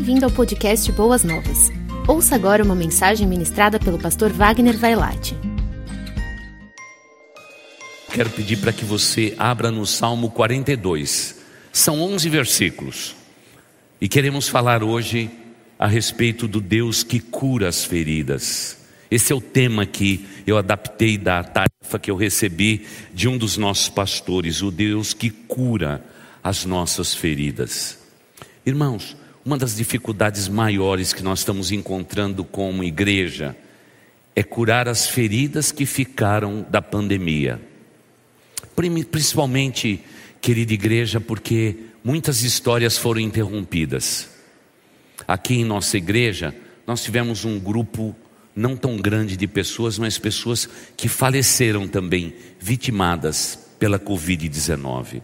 Bem-vindo ao podcast Boas Novas. Ouça agora uma mensagem ministrada pelo pastor Wagner Vailate. Quero pedir para que você abra no Salmo 42. São 11 versículos. E queremos falar hoje a respeito do Deus que cura as feridas. Esse é o tema que eu adaptei da tarefa que eu recebi de um dos nossos pastores, o Deus que cura as nossas feridas. Irmãos, uma das dificuldades maiores que nós estamos encontrando como igreja é curar as feridas que ficaram da pandemia. Principalmente, querida igreja, porque muitas histórias foram interrompidas. Aqui em nossa igreja, nós tivemos um grupo não tão grande de pessoas, mas pessoas que faleceram também, vitimadas pela Covid-19.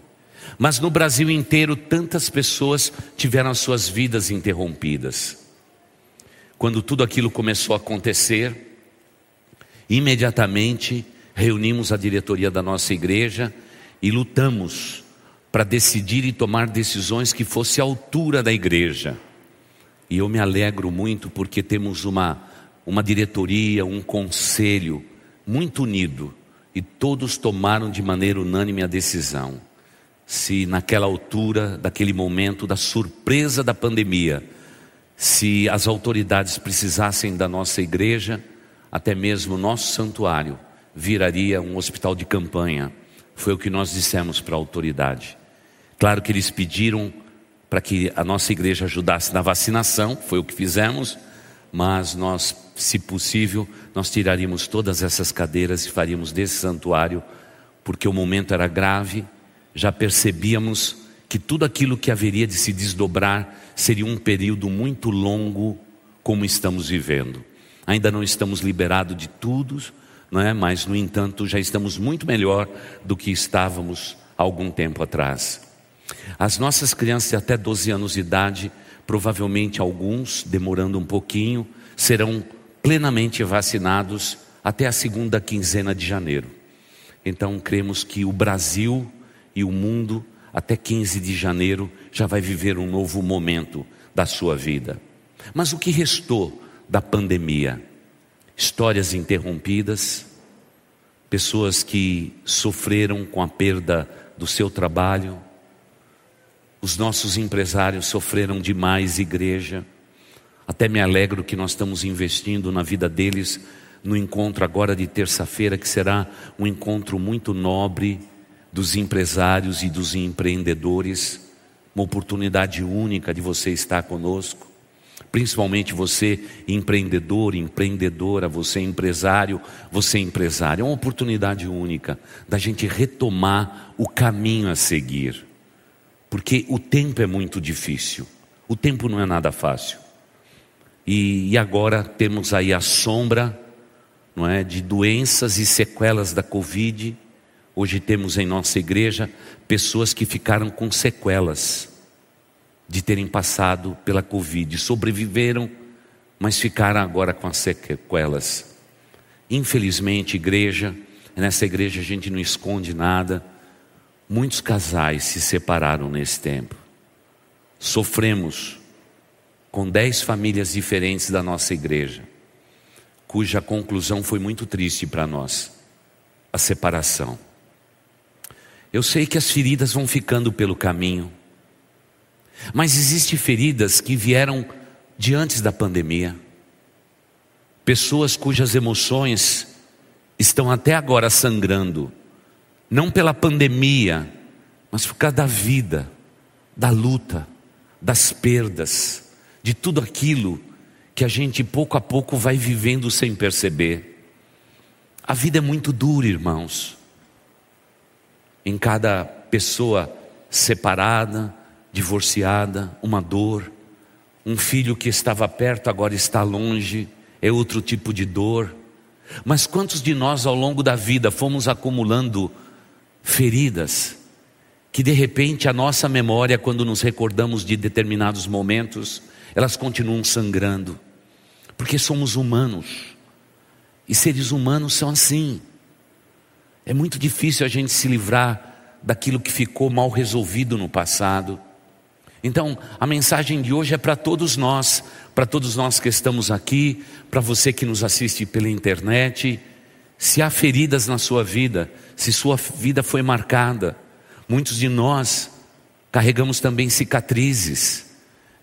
Mas no Brasil inteiro, tantas pessoas tiveram as suas vidas interrompidas. Quando tudo aquilo começou a acontecer, imediatamente reunimos a diretoria da nossa igreja e lutamos para decidir e tomar decisões que fosse à altura da igreja. E eu me alegro muito porque temos uma, uma diretoria, um conselho muito unido e todos tomaram de maneira unânime a decisão se naquela altura, daquele momento da surpresa da pandemia, se as autoridades precisassem da nossa igreja, até mesmo nosso santuário viraria um hospital de campanha. Foi o que nós dissemos para a autoridade. Claro que eles pediram para que a nossa igreja ajudasse na vacinação, foi o que fizemos, mas nós, se possível, nós tiraríamos todas essas cadeiras e faríamos desse santuário, porque o momento era grave, já percebíamos que tudo aquilo que haveria de se desdobrar seria um período muito longo, como estamos vivendo. Ainda não estamos liberados de tudo, não é? mas, no entanto, já estamos muito melhor do que estávamos algum tempo atrás. As nossas crianças de até 12 anos de idade, provavelmente alguns, demorando um pouquinho, serão plenamente vacinados até a segunda quinzena de janeiro. Então, cremos que o Brasil e o mundo, até 15 de janeiro, já vai viver um novo momento da sua vida. Mas o que restou da pandemia? Histórias interrompidas, pessoas que sofreram com a perda do seu trabalho, os nossos empresários sofreram demais, igreja. Até me alegro que nós estamos investindo na vida deles no encontro agora de terça-feira, que será um encontro muito nobre dos empresários e dos empreendedores, uma oportunidade única de você estar conosco. Principalmente você, empreendedor, empreendedora, você empresário, você empresário. É uma oportunidade única da gente retomar o caminho a seguir. Porque o tempo é muito difícil. O tempo não é nada fácil. E, e agora temos aí a sombra não é, de doenças e sequelas da Covid Hoje temos em nossa igreja pessoas que ficaram com sequelas de terem passado pela Covid, sobreviveram, mas ficaram agora com as sequelas. Infelizmente, igreja, nessa igreja a gente não esconde nada. Muitos casais se separaram nesse tempo. Sofremos com dez famílias diferentes da nossa igreja, cuja conclusão foi muito triste para nós: a separação. Eu sei que as feridas vão ficando pelo caminho, mas existem feridas que vieram de antes da pandemia. Pessoas cujas emoções estão até agora sangrando, não pela pandemia, mas por causa da vida, da luta, das perdas, de tudo aquilo que a gente pouco a pouco vai vivendo sem perceber. A vida é muito dura, irmãos em cada pessoa separada, divorciada, uma dor. Um filho que estava perto agora está longe, é outro tipo de dor. Mas quantos de nós ao longo da vida fomos acumulando feridas que de repente a nossa memória, quando nos recordamos de determinados momentos, elas continuam sangrando, porque somos humanos e seres humanos são assim. É muito difícil a gente se livrar daquilo que ficou mal resolvido no passado. Então, a mensagem de hoje é para todos nós, para todos nós que estamos aqui, para você que nos assiste pela internet. Se há feridas na sua vida, se sua vida foi marcada, muitos de nós carregamos também cicatrizes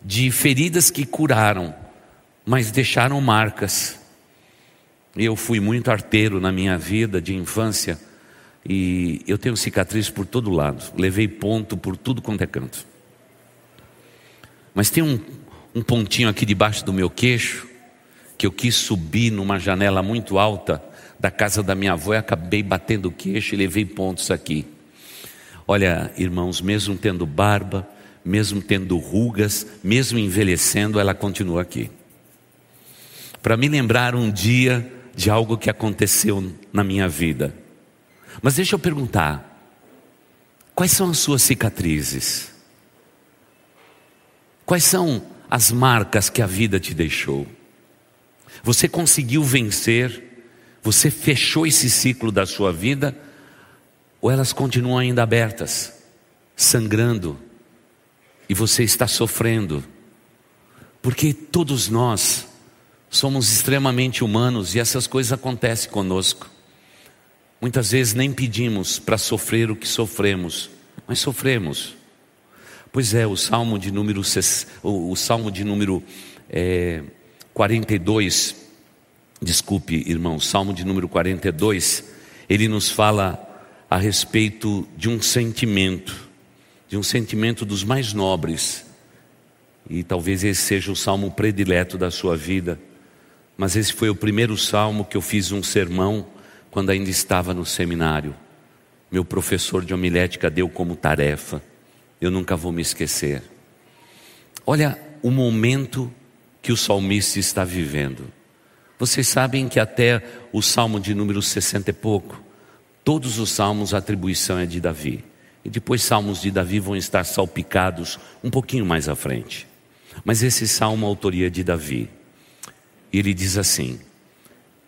de feridas que curaram, mas deixaram marcas. Eu fui muito arteiro na minha vida de infância e eu tenho cicatriz por todo lado, levei ponto por tudo quanto é canto. Mas tem um, um pontinho aqui debaixo do meu queixo que eu quis subir numa janela muito alta da casa da minha avó e acabei batendo o queixo e levei pontos aqui. Olha, irmãos, mesmo tendo barba, mesmo tendo rugas, mesmo envelhecendo, ela continua aqui. Para me lembrar um dia de algo que aconteceu na minha vida. Mas deixa eu perguntar: quais são as suas cicatrizes? Quais são as marcas que a vida te deixou? Você conseguiu vencer? Você fechou esse ciclo da sua vida? Ou elas continuam ainda abertas, sangrando, e você está sofrendo? Porque todos nós somos extremamente humanos e essas coisas acontecem conosco. Muitas vezes nem pedimos para sofrer o que sofremos, mas sofremos. Pois é, o Salmo de número, o, Salmo de número é, 42, desculpe, irmão, Salmo de número 42, ele nos fala a respeito de um sentimento, de um sentimento dos mais nobres. E talvez esse seja o salmo predileto da sua vida. Mas esse foi o primeiro salmo que eu fiz um sermão quando ainda estava no seminário. Meu professor de homilética deu como tarefa. Eu nunca vou me esquecer. Olha o momento que o salmista está vivendo. Vocês sabem que até o salmo de número 60 e pouco, todos os salmos a atribuição é de Davi. E depois salmos de Davi vão estar salpicados um pouquinho mais à frente. Mas esse salmo, a autoria de Davi. Ele diz assim: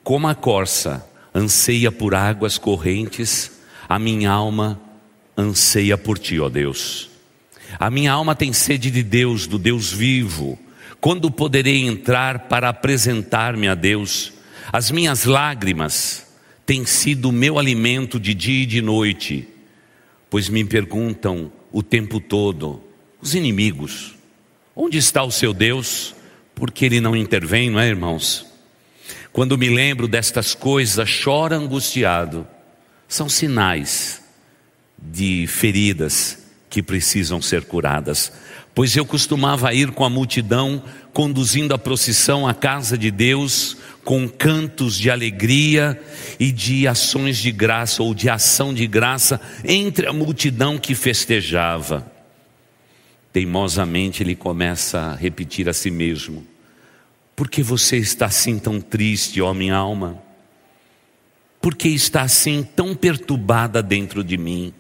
Como a corça anseia por águas correntes, a minha alma anseia por ti, ó Deus. A minha alma tem sede de Deus, do Deus vivo. Quando poderei entrar para apresentar-me a Deus? As minhas lágrimas têm sido o meu alimento de dia e de noite, pois me perguntam o tempo todo, os inimigos, onde está o seu Deus? Porque ele não intervém, não é, irmãos? Quando me lembro destas coisas, choro angustiado. São sinais de feridas que precisam ser curadas. Pois eu costumava ir com a multidão, conduzindo a procissão à casa de Deus, com cantos de alegria e de ações de graça ou de ação de graça entre a multidão que festejava. Teimosamente ele começa a repetir a si mesmo: por que você está assim tão triste, ó minha alma? Por que está assim tão perturbada dentro de mim?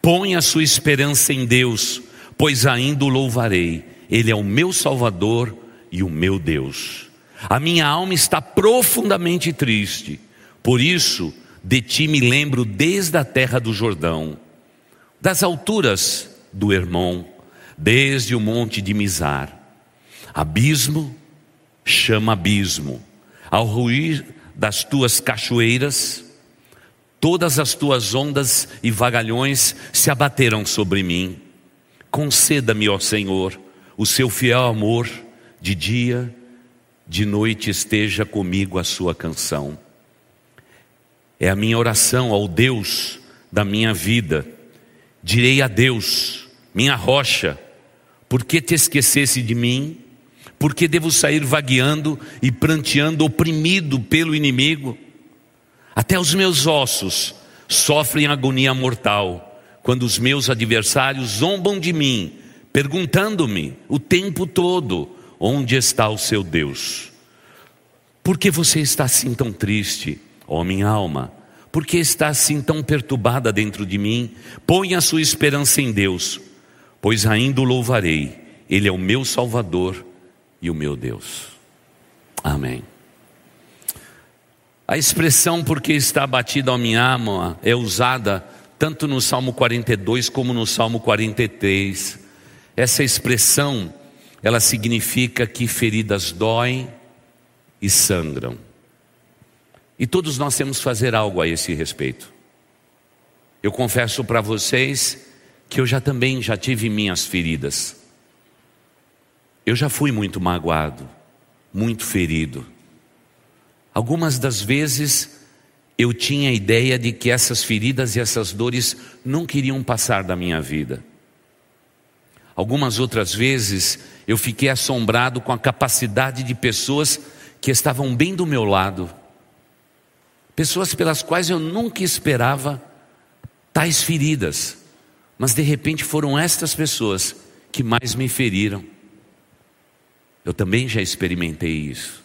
Põe a sua esperança em Deus, pois ainda o louvarei. Ele é o meu Salvador e o meu Deus. A minha alma está profundamente triste, por isso de ti me lembro desde a terra do Jordão, das alturas do Hermon, desde o monte de Mizar. Abismo chama abismo. Ao ruir das tuas cachoeiras, todas as tuas ondas e vagalhões se abateram sobre mim. Conceda-me, ó Senhor, o seu fiel amor, de dia, de noite esteja comigo a sua canção. É a minha oração ao Deus da minha vida. Direi a Deus, minha rocha, por que te esquecesse de mim? Porque devo sair vagueando e pranteando, oprimido pelo inimigo? Até os meus ossos sofrem agonia mortal, quando os meus adversários zombam de mim, perguntando-me o tempo todo: onde está o seu Deus? Por que você está assim tão triste, ó minha alma? Por que está assim tão perturbada dentro de mim? Põe a sua esperança em Deus, pois ainda o louvarei. Ele é o meu Salvador e o meu Deus. Amém. A expressão porque está batida a minha alma é usada tanto no Salmo 42 como no Salmo 43. Essa expressão, ela significa que feridas doem e sangram. E todos nós temos que fazer algo a esse respeito. Eu confesso para vocês que eu já também já tive minhas feridas. Eu já fui muito magoado, muito ferido. Algumas das vezes eu tinha a ideia de que essas feridas e essas dores não queriam passar da minha vida. Algumas outras vezes eu fiquei assombrado com a capacidade de pessoas que estavam bem do meu lado, pessoas pelas quais eu nunca esperava tais feridas, mas de repente foram estas pessoas que mais me feriram. Eu também já experimentei isso.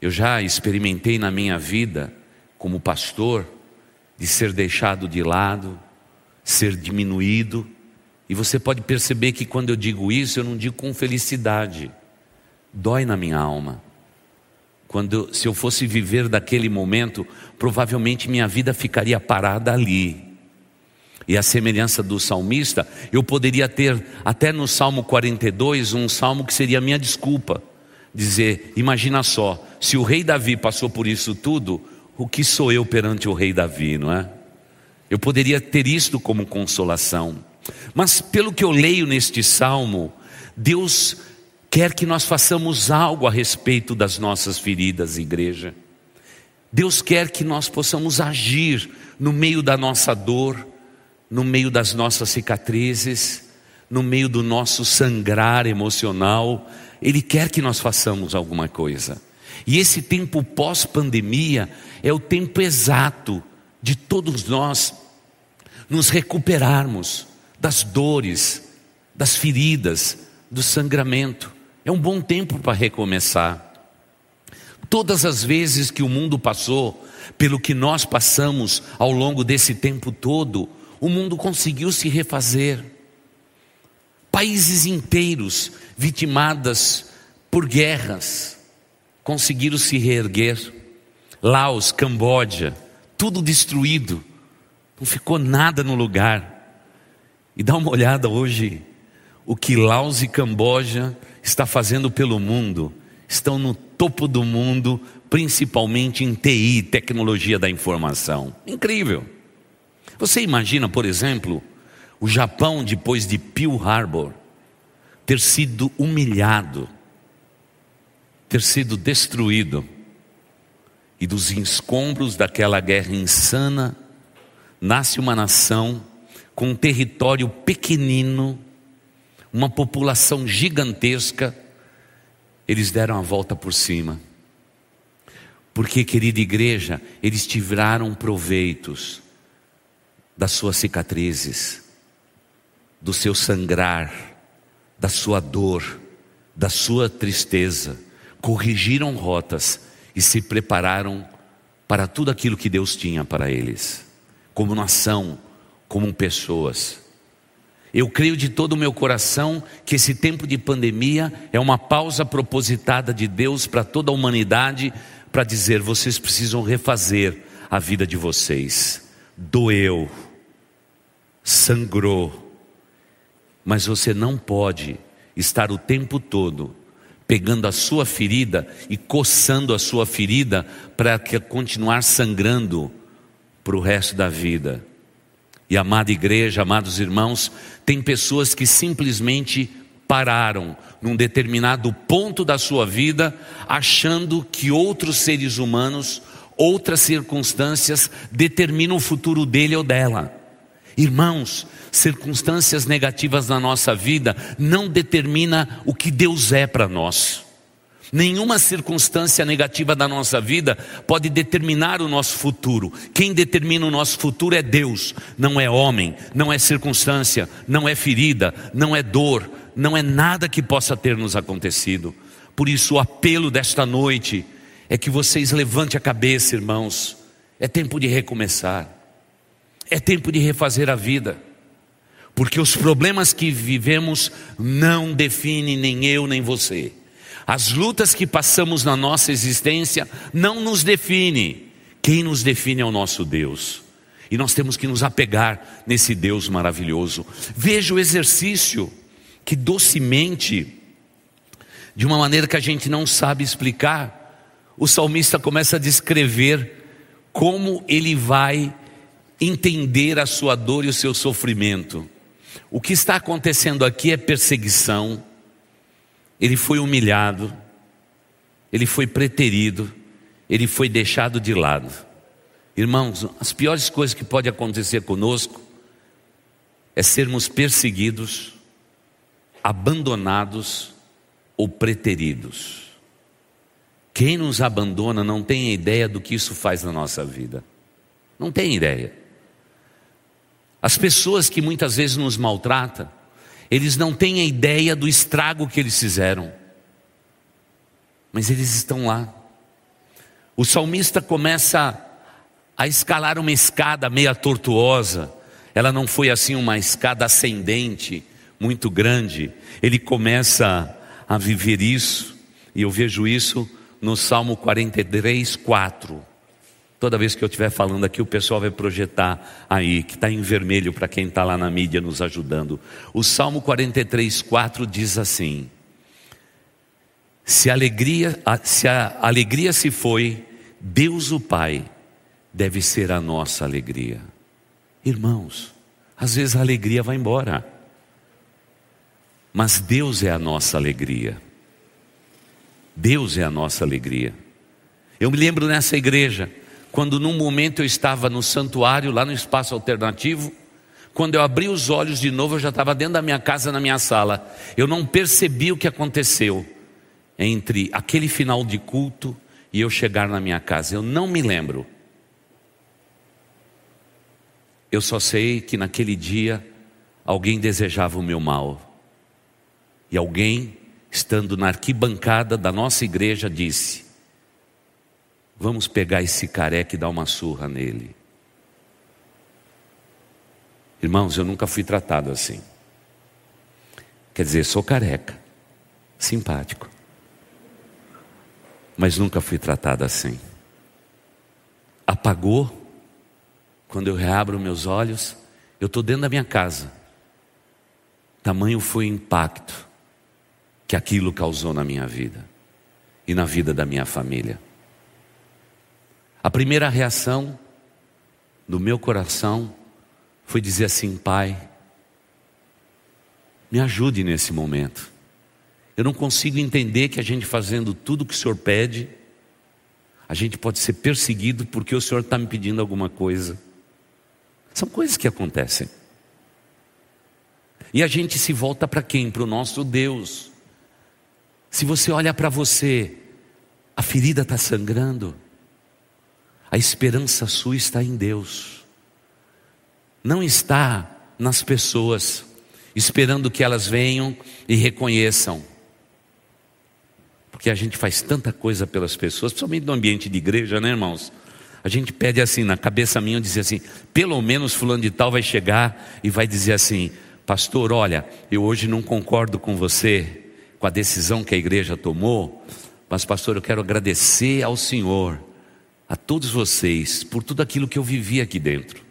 Eu já experimentei na minha vida como pastor, de ser deixado de lado, ser diminuído. E você pode perceber que quando eu digo isso, eu não digo com felicidade, dói na minha alma. Quando, se eu fosse viver daquele momento, provavelmente minha vida ficaria parada ali. E a semelhança do salmista, eu poderia ter, até no Salmo 42, um salmo que seria minha desculpa. Dizer: imagina só, se o rei Davi passou por isso tudo, o que sou eu perante o rei Davi, não é? Eu poderia ter isto como consolação. Mas pelo que eu leio neste salmo, Deus quer que nós façamos algo a respeito das nossas feridas, igreja. Deus quer que nós possamos agir no meio da nossa dor, no meio das nossas cicatrizes, no meio do nosso sangrar emocional. Ele quer que nós façamos alguma coisa. E esse tempo pós-pandemia é o tempo exato de todos nós nos recuperarmos das dores, das feridas, do sangramento. É um bom tempo para recomeçar. Todas as vezes que o mundo passou pelo que nós passamos ao longo desse tempo todo, o mundo conseguiu se refazer. Países inteiros vitimadas por guerras, conseguiram se reerguer. Laos, Camboja, tudo destruído, não ficou nada no lugar. E dá uma olhada hoje, o que Laos e Camboja está fazendo pelo mundo. Estão no topo do mundo, principalmente em TI, tecnologia da informação. Incrível. Você imagina, por exemplo, o Japão, depois de Pearl Harbor, ter sido humilhado ter sido destruído e dos escombros daquela guerra insana nasce uma nação com um território pequenino, uma população gigantesca, eles deram a volta por cima. Porque, querida igreja, eles tiraram proveitos das suas cicatrizes, do seu sangrar, da sua dor, da sua tristeza corrigiram rotas e se prepararam para tudo aquilo que Deus tinha para eles, como nação, como pessoas. Eu creio de todo o meu coração que esse tempo de pandemia é uma pausa propositada de Deus para toda a humanidade, para dizer: vocês precisam refazer a vida de vocês. Doeu, sangrou, mas você não pode estar o tempo todo pegando a sua ferida e coçando a sua ferida para continuar sangrando para o resto da vida. E amada igreja, amados irmãos, tem pessoas que simplesmente pararam num determinado ponto da sua vida, achando que outros seres humanos, outras circunstâncias determinam o futuro dele ou dela. Irmãos, circunstâncias negativas na nossa vida não determina o que Deus é para nós. Nenhuma circunstância negativa da nossa vida pode determinar o nosso futuro. Quem determina o nosso futuro é Deus, não é homem, não é circunstância, não é ferida, não é dor, não é nada que possa ter nos acontecido. Por isso, o apelo desta noite é que vocês levantem a cabeça, irmãos. É tempo de recomeçar. É tempo de refazer a vida. Porque os problemas que vivemos não definem nem eu nem você. As lutas que passamos na nossa existência não nos definem. Quem nos define é o nosso Deus. E nós temos que nos apegar nesse Deus maravilhoso. Veja o exercício que docemente, de uma maneira que a gente não sabe explicar, o salmista começa a descrever como ele vai entender a sua dor e o seu sofrimento. O que está acontecendo aqui é perseguição, ele foi humilhado, ele foi preterido, ele foi deixado de lado. Irmãos, as piores coisas que pode acontecer conosco é sermos perseguidos, abandonados ou preteridos. Quem nos abandona não tem ideia do que isso faz na nossa vida. Não tem ideia. As pessoas que muitas vezes nos maltratam, eles não têm a ideia do estrago que eles fizeram. Mas eles estão lá. O salmista começa a escalar uma escada meia tortuosa. Ela não foi assim uma escada ascendente, muito grande. Ele começa a viver isso, e eu vejo isso no Salmo 43, 4. Toda vez que eu estiver falando aqui, o pessoal vai projetar aí, que está em vermelho para quem está lá na mídia nos ajudando. O Salmo 43, 4 diz assim: Se a alegria, se a alegria se foi, Deus o Pai deve ser a nossa alegria. Irmãos, às vezes a alegria vai embora, mas Deus é a nossa alegria. Deus é a nossa alegria. Eu me lembro nessa igreja, quando num momento eu estava no santuário, lá no espaço alternativo, quando eu abri os olhos de novo, eu já estava dentro da minha casa, na minha sala. Eu não percebi o que aconteceu entre aquele final de culto e eu chegar na minha casa. Eu não me lembro. Eu só sei que naquele dia alguém desejava o meu mal. E alguém, estando na arquibancada da nossa igreja, disse: Vamos pegar esse careca e dar uma surra nele. Irmãos, eu nunca fui tratado assim. Quer dizer, sou careca, simpático, mas nunca fui tratado assim. Apagou quando eu reabro meus olhos, eu estou dentro da minha casa. Tamanho foi o impacto que aquilo causou na minha vida e na vida da minha família. A primeira reação do meu coração foi dizer assim: Pai, me ajude nesse momento. Eu não consigo entender que a gente fazendo tudo o que o Senhor pede, a gente pode ser perseguido porque o Senhor está me pedindo alguma coisa. São coisas que acontecem. E a gente se volta para quem? Para o nosso Deus. Se você olha para você, a ferida está sangrando, a esperança sua está em Deus, não está nas pessoas, esperando que elas venham e reconheçam. Porque a gente faz tanta coisa pelas pessoas, principalmente no ambiente de igreja, né, irmãos? A gente pede assim, na cabeça minha, dizia assim: pelo menos Fulano de Tal vai chegar e vai dizer assim: Pastor, olha, eu hoje não concordo com você, com a decisão que a igreja tomou, mas, pastor, eu quero agradecer ao Senhor, a todos vocês, por tudo aquilo que eu vivi aqui dentro.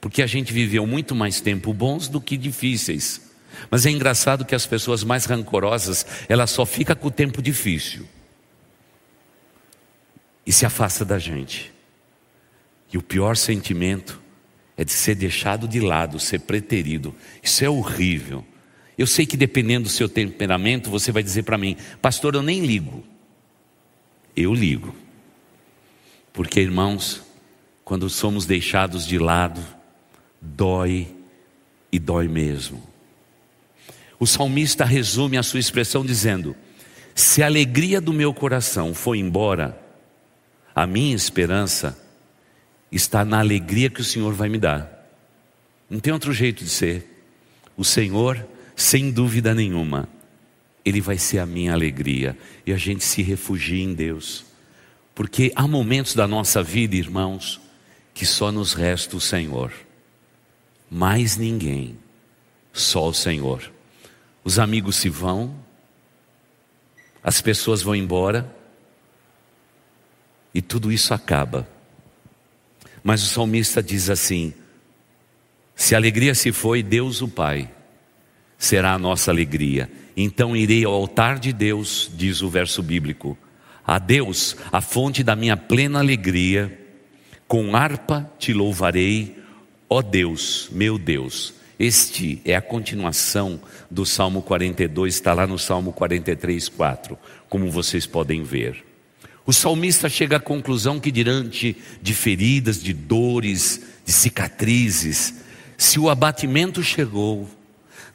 Porque a gente viveu muito mais tempo bons do que difíceis. Mas é engraçado que as pessoas mais rancorosas, elas só ficam com o tempo difícil e se afasta da gente. E o pior sentimento é de ser deixado de lado, ser preterido. Isso é horrível. Eu sei que dependendo do seu temperamento, você vai dizer para mim, pastor, eu nem ligo. Eu ligo. Porque, irmãos, quando somos deixados de lado, dói e dói mesmo. O salmista resume a sua expressão dizendo: Se a alegria do meu coração foi embora, a minha esperança está na alegria que o Senhor vai me dar. Não tem outro jeito de ser. O Senhor, sem dúvida nenhuma, Ele vai ser a minha alegria. E a gente se refugia em Deus. Porque há momentos da nossa vida, irmãos, que só nos resta o Senhor. Mais ninguém, só o Senhor. Os amigos se vão, as pessoas vão embora, e tudo isso acaba. Mas o salmista diz assim: se a alegria se foi, Deus o Pai será a nossa alegria. Então irei ao altar de Deus, diz o verso bíblico. A Deus, a fonte da minha plena alegria, com harpa te louvarei, ó Deus, meu Deus. Este é a continuação do Salmo 42, está lá no Salmo 43, 4, como vocês podem ver. O salmista chega à conclusão que, diante de feridas, de dores, de cicatrizes, se o abatimento chegou,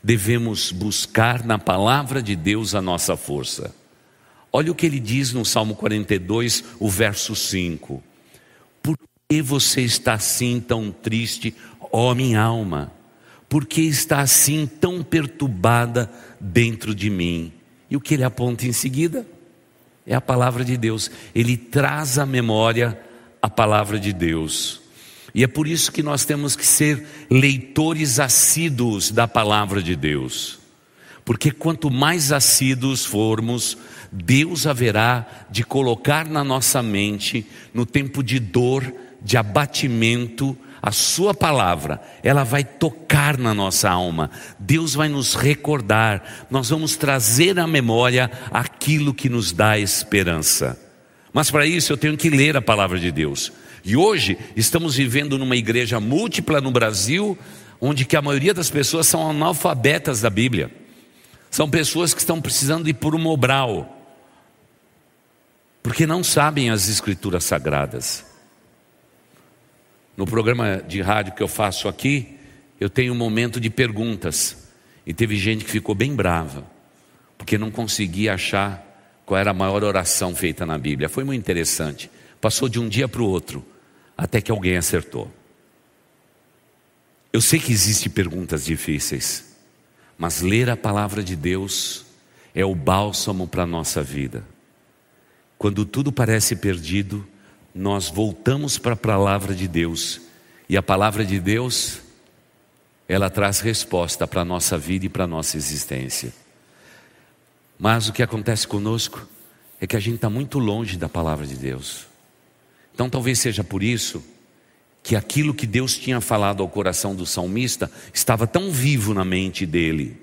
devemos buscar na palavra de Deus a nossa força. Olha o que ele diz no Salmo 42, o verso 5. Por que você está assim tão triste, ó minha alma? Por que está assim tão perturbada dentro de mim? E o que ele aponta em seguida? É a palavra de Deus. Ele traz à memória a palavra de Deus. E é por isso que nós temos que ser leitores assíduos da palavra de Deus. Porque quanto mais assíduos formos, Deus haverá de colocar na nossa mente, no tempo de dor, de abatimento, a Sua palavra, ela vai tocar na nossa alma, Deus vai nos recordar, nós vamos trazer à memória aquilo que nos dá esperança. Mas para isso eu tenho que ler a palavra de Deus. E hoje estamos vivendo numa igreja múltipla no Brasil, onde que a maioria das pessoas são analfabetas da Bíblia. São pessoas que estão precisando ir por um obral, porque não sabem as escrituras sagradas. No programa de rádio que eu faço aqui, eu tenho um momento de perguntas. E teve gente que ficou bem brava, porque não conseguia achar qual era a maior oração feita na Bíblia. Foi muito interessante. Passou de um dia para o outro até que alguém acertou. Eu sei que existem perguntas difíceis, mas ler a palavra de Deus é o bálsamo para a nossa vida. Quando tudo parece perdido, nós voltamos para a palavra de Deus, e a palavra de Deus, ela traz resposta para a nossa vida e para a nossa existência. Mas o que acontece conosco é que a gente está muito longe da palavra de Deus. Então talvez seja por isso que aquilo que Deus tinha falado ao coração do salmista estava tão vivo na mente dele,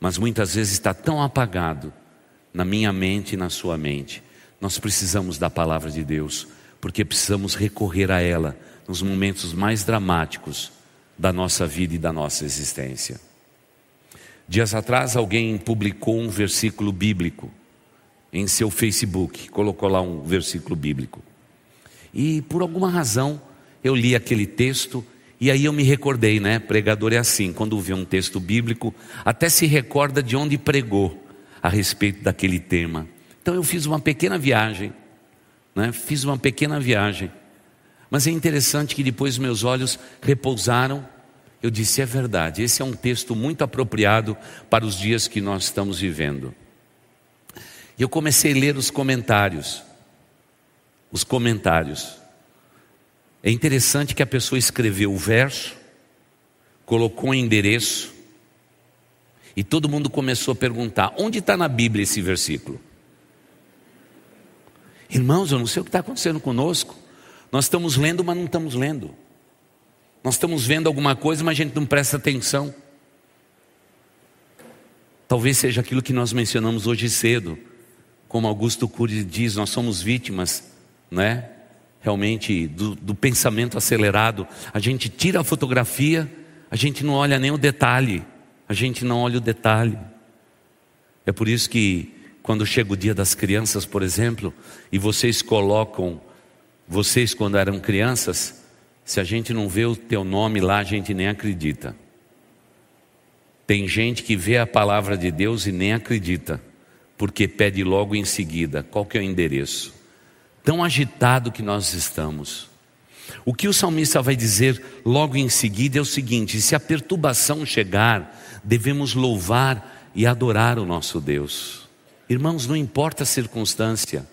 mas muitas vezes está tão apagado na minha mente e na sua mente. Nós precisamos da palavra de Deus, porque precisamos recorrer a ela nos momentos mais dramáticos da nossa vida e da nossa existência. Dias atrás, alguém publicou um versículo bíblico em seu Facebook, colocou lá um versículo bíblico. E por alguma razão eu li aquele texto e aí eu me recordei, né? Pregador é assim, quando vê um texto bíblico, até se recorda de onde pregou a respeito daquele tema. Então eu fiz uma pequena viagem, né? Fiz uma pequena viagem. Mas é interessante que depois meus olhos repousaram. Eu disse: é verdade, esse é um texto muito apropriado para os dias que nós estamos vivendo. Eu comecei a ler os comentários os comentários. É interessante que a pessoa escreveu o verso, colocou o endereço, e todo mundo começou a perguntar: onde está na Bíblia esse versículo? Irmãos, eu não sei o que está acontecendo conosco. Nós estamos lendo, mas não estamos lendo. Nós estamos vendo alguma coisa, mas a gente não presta atenção. Talvez seja aquilo que nós mencionamos hoje cedo. Como Augusto Cury diz, nós somos vítimas né? Realmente do, do pensamento acelerado. A gente tira a fotografia, a gente não olha nem o detalhe. A gente não olha o detalhe. É por isso que quando chega o dia das crianças, por exemplo, e vocês colocam, vocês quando eram crianças, se a gente não vê o teu nome lá, a gente nem acredita. Tem gente que vê a palavra de Deus e nem acredita, porque pede logo em seguida qual que é o endereço tão agitado que nós estamos. O que o salmista vai dizer logo em seguida é o seguinte: se a perturbação chegar, devemos louvar e adorar o nosso Deus. Irmãos, não importa a circunstância,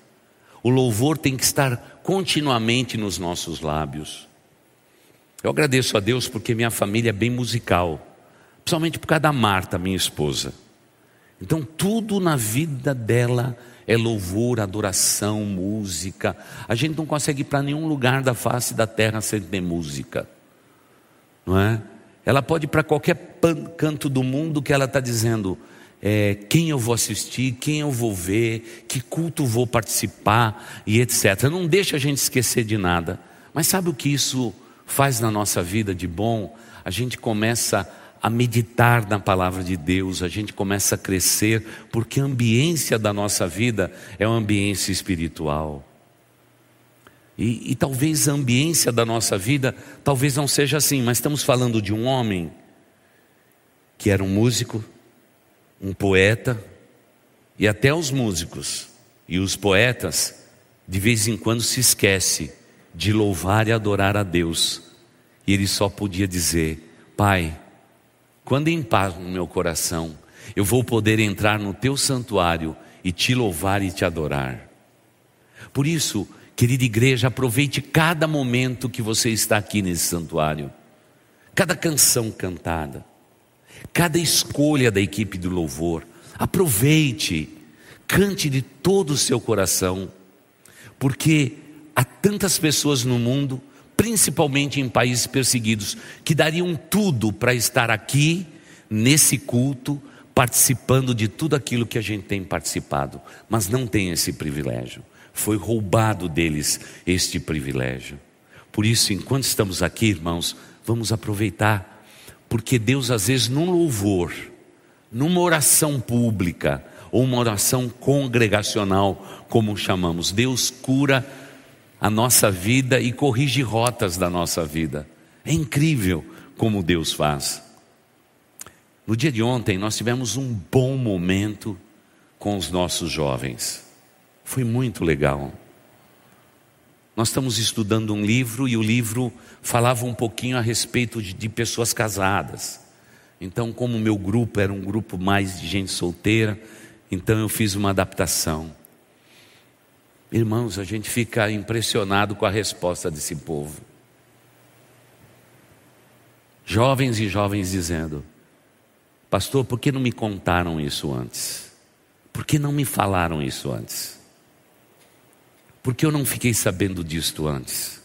o louvor tem que estar continuamente nos nossos lábios. Eu agradeço a Deus porque minha família é bem musical, principalmente por causa da Marta, minha esposa. Então, tudo na vida dela é louvor, adoração, música. A gente não consegue ir para nenhum lugar da face da terra sem ter música, não é? ela pode ir para qualquer canto do mundo que ela está dizendo é, quem eu vou assistir, quem eu vou ver, que culto vou participar e etc. Não deixa a gente esquecer de nada. Mas sabe o que isso faz na nossa vida de bom? A gente começa a meditar na palavra de Deus, a gente começa a crescer, porque a ambiência da nossa vida é uma ambiência espiritual. E, e, talvez a ambiência da nossa vida, talvez não seja assim, mas estamos falando de um homem que era um músico, um poeta, e até os músicos e os poetas, de vez em quando se esquece de louvar e adorar a Deus. E ele só podia dizer: Pai, quando em paz no meu coração, eu vou poder entrar no teu santuário e te louvar e te adorar. Por isso, Querida igreja, aproveite cada momento que você está aqui nesse santuário, cada canção cantada, cada escolha da equipe do louvor. Aproveite, cante de todo o seu coração, porque há tantas pessoas no mundo, principalmente em países perseguidos, que dariam tudo para estar aqui, nesse culto, participando de tudo aquilo que a gente tem participado, mas não tem esse privilégio foi roubado deles este privilégio. Por isso, enquanto estamos aqui, irmãos, vamos aproveitar, porque Deus, às vezes, num louvor, numa oração pública, ou uma oração congregacional, como chamamos, Deus cura a nossa vida e corrige rotas da nossa vida. É incrível como Deus faz. No dia de ontem, nós tivemos um bom momento com os nossos jovens. Foi muito legal. Nós estamos estudando um livro e o livro falava um pouquinho a respeito de, de pessoas casadas. Então, como o meu grupo era um grupo mais de gente solteira, então eu fiz uma adaptação. Irmãos, a gente fica impressionado com a resposta desse povo. Jovens e jovens dizendo: Pastor, por que não me contaram isso antes? Por que não me falaram isso antes? Por que eu não fiquei sabendo disto antes?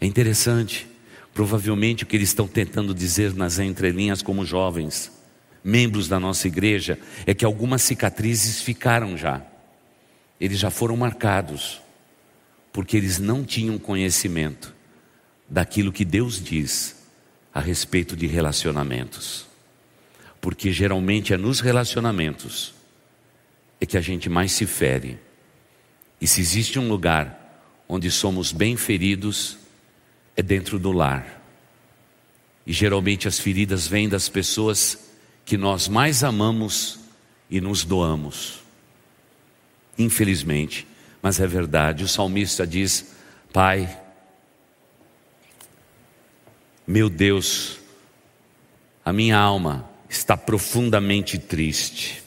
É interessante, provavelmente o que eles estão tentando dizer nas entrelinhas como jovens, membros da nossa igreja, é que algumas cicatrizes ficaram já. Eles já foram marcados, porque eles não tinham conhecimento daquilo que Deus diz a respeito de relacionamentos. Porque geralmente é nos relacionamentos é que a gente mais se fere e se existe um lugar onde somos bem feridos, é dentro do lar. E geralmente as feridas vêm das pessoas que nós mais amamos e nos doamos. Infelizmente, mas é verdade. O salmista diz: Pai, meu Deus, a minha alma está profundamente triste.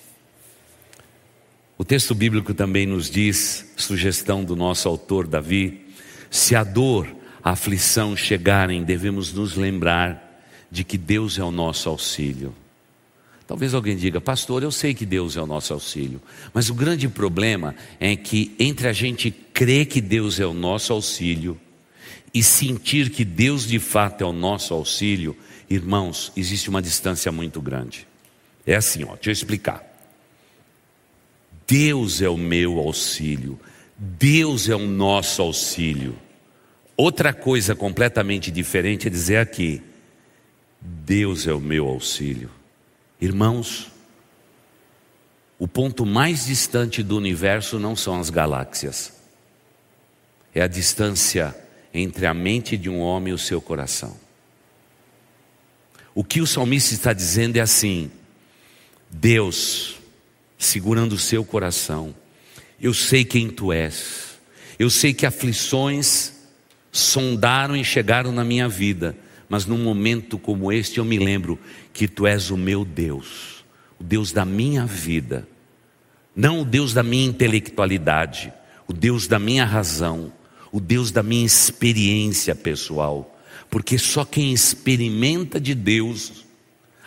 O texto bíblico também nos diz, sugestão do nosso autor Davi, se a dor, a aflição chegarem, devemos nos lembrar de que Deus é o nosso auxílio. Talvez alguém diga, pastor, eu sei que Deus é o nosso auxílio, mas o grande problema é que entre a gente crer que Deus é o nosso auxílio e sentir que Deus de fato é o nosso auxílio, irmãos, existe uma distância muito grande. É assim, ó, deixa eu explicar. Deus é o meu auxílio, Deus é o nosso auxílio. Outra coisa completamente diferente é dizer aqui: Deus é o meu auxílio. Irmãos, o ponto mais distante do universo não são as galáxias, é a distância entre a mente de um homem e o seu coração. O que o salmista está dizendo é assim: Deus, segurando o seu coração. Eu sei quem tu és. Eu sei que aflições sondaram e chegaram na minha vida, mas num momento como este eu me lembro que tu és o meu Deus, o Deus da minha vida, não o Deus da minha intelectualidade, o Deus da minha razão, o Deus da minha experiência pessoal, porque só quem experimenta de Deus,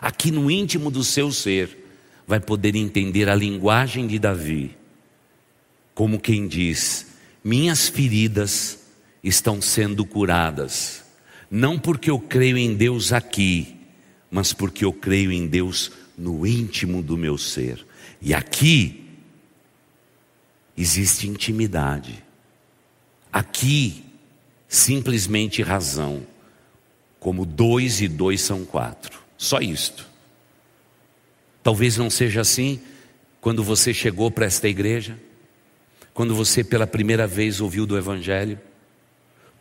aqui no íntimo do seu ser, vai poder entender a linguagem de Davi, como quem diz: Minhas feridas estão sendo curadas, Não porque eu creio em Deus aqui, mas porque eu creio em Deus no íntimo do meu ser. E aqui existe intimidade. Aqui, simplesmente razão. Como dois e dois são quatro. Só isto. Talvez não seja assim quando você chegou para esta igreja, quando você pela primeira vez ouviu do Evangelho.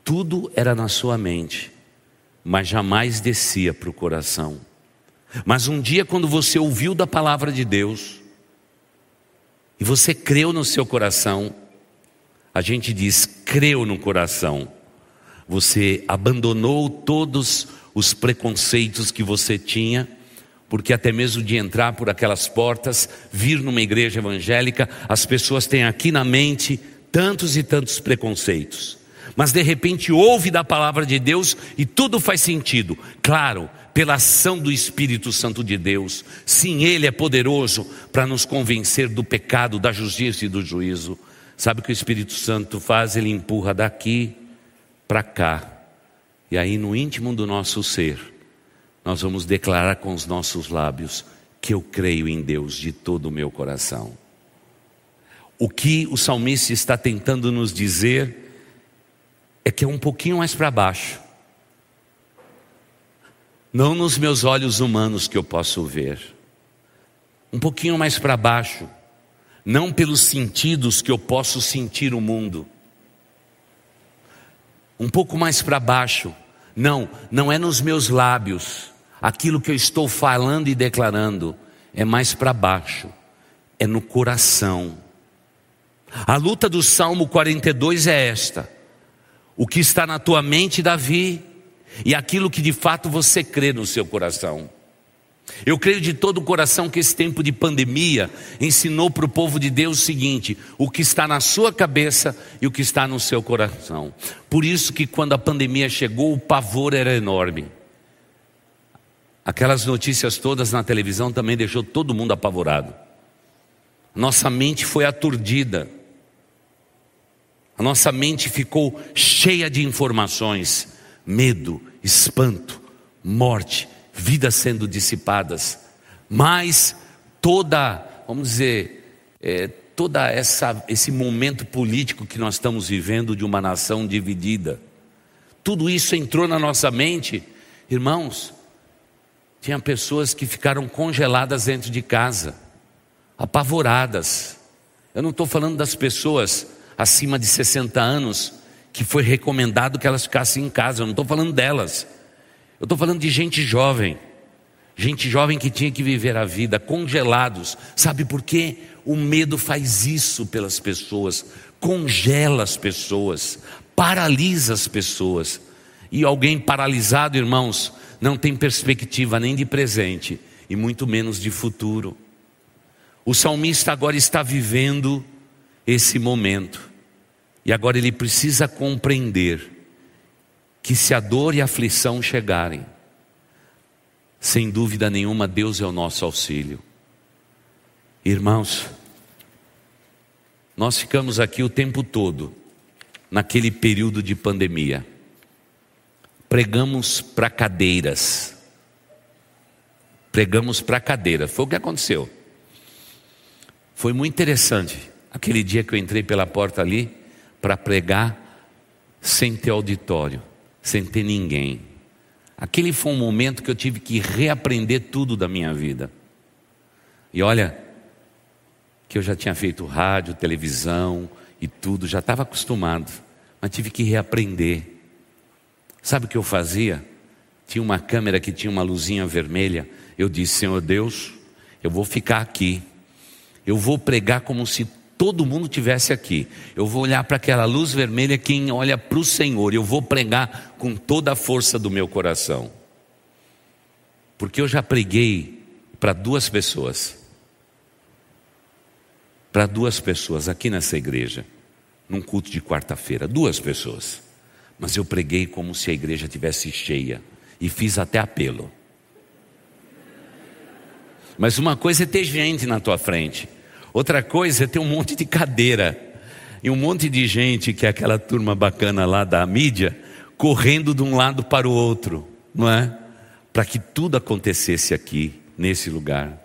Tudo era na sua mente, mas jamais descia para o coração. Mas um dia, quando você ouviu da palavra de Deus, e você creu no seu coração, a gente diz creu no coração. Você abandonou todos os preconceitos que você tinha, porque até mesmo de entrar por aquelas portas, vir numa igreja evangélica, as pessoas têm aqui na mente tantos e tantos preconceitos. Mas de repente ouve da palavra de Deus e tudo faz sentido. Claro, pela ação do Espírito Santo de Deus. Sim, Ele é poderoso para nos convencer do pecado, da justiça e do juízo. Sabe o que o Espírito Santo faz? Ele empurra daqui para cá. E aí, no íntimo do nosso ser, nós vamos declarar com os nossos lábios que eu creio em Deus de todo o meu coração. O que o salmista está tentando nos dizer é que é um pouquinho mais para baixo. Não nos meus olhos humanos que eu posso ver, um pouquinho mais para baixo, não pelos sentidos que eu posso sentir o mundo, um pouco mais para baixo, não, não é nos meus lábios, aquilo que eu estou falando e declarando, é mais para baixo, é no coração. A luta do Salmo 42 é esta: o que está na tua mente, Davi, e aquilo que de fato você crê no seu coração. Eu creio de todo o coração que esse tempo de pandemia ensinou para o povo de Deus o seguinte: o que está na sua cabeça e o que está no seu coração. Por isso que quando a pandemia chegou, o pavor era enorme. Aquelas notícias todas na televisão também deixou todo mundo apavorado. Nossa mente foi aturdida. A nossa mente ficou cheia de informações medo, espanto, morte, vidas sendo dissipadas, mas toda, vamos dizer, é, toda essa esse momento político que nós estamos vivendo de uma nação dividida, tudo isso entrou na nossa mente, irmãos. Tinha pessoas que ficaram congeladas dentro de casa, apavoradas. Eu não estou falando das pessoas acima de 60 anos que foi recomendado que elas ficassem em casa. Eu não estou falando delas. Eu estou falando de gente jovem. Gente jovem que tinha que viver a vida congelados. Sabe por quê? O medo faz isso pelas pessoas, congela as pessoas, paralisa as pessoas. E alguém paralisado, irmãos, não tem perspectiva nem de presente e muito menos de futuro. O salmista agora está vivendo esse momento. E agora ele precisa compreender que se a dor e a aflição chegarem, sem dúvida nenhuma, Deus é o nosso auxílio. Irmãos, nós ficamos aqui o tempo todo, naquele período de pandemia. Pregamos para cadeiras. Pregamos para cadeira. Foi o que aconteceu. Foi muito interessante. Aquele dia que eu entrei pela porta ali, para pregar sem ter auditório, sem ter ninguém. Aquele foi um momento que eu tive que reaprender tudo da minha vida. E olha, que eu já tinha feito rádio, televisão e tudo, já estava acostumado, mas tive que reaprender. Sabe o que eu fazia? Tinha uma câmera que tinha uma luzinha vermelha. Eu disse: Senhor Deus, eu vou ficar aqui. Eu vou pregar como se todo mundo tivesse aqui. Eu vou olhar para aquela luz vermelha, quem olha para o Senhor, eu vou pregar com toda a força do meu coração. Porque eu já preguei para duas pessoas. Para duas pessoas aqui nessa igreja, num culto de quarta-feira, duas pessoas. Mas eu preguei como se a igreja tivesse cheia e fiz até apelo. Mas uma coisa é ter gente na tua frente. Outra coisa é ter um monte de cadeira e um monte de gente, que é aquela turma bacana lá da mídia, correndo de um lado para o outro, não é? Para que tudo acontecesse aqui, nesse lugar.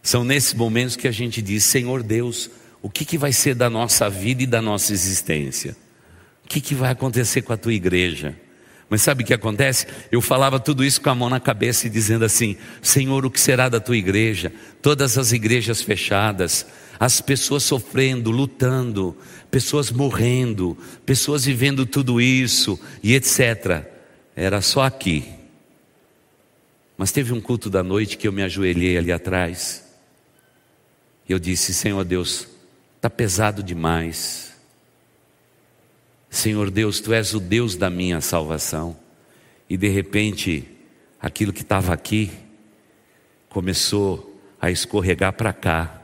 São nesses momentos que a gente diz: Senhor Deus, o que, que vai ser da nossa vida e da nossa existência? O que, que vai acontecer com a tua igreja? Mas sabe o que acontece? Eu falava tudo isso com a mão na cabeça e dizendo assim: Senhor, o que será da tua igreja? Todas as igrejas fechadas, as pessoas sofrendo, lutando, pessoas morrendo, pessoas vivendo tudo isso e etc. Era só aqui. Mas teve um culto da noite que eu me ajoelhei ali atrás. E eu disse: Senhor Deus, está pesado demais. Senhor Deus, tu és o Deus da minha salvação. E de repente, aquilo que estava aqui começou a escorregar para cá.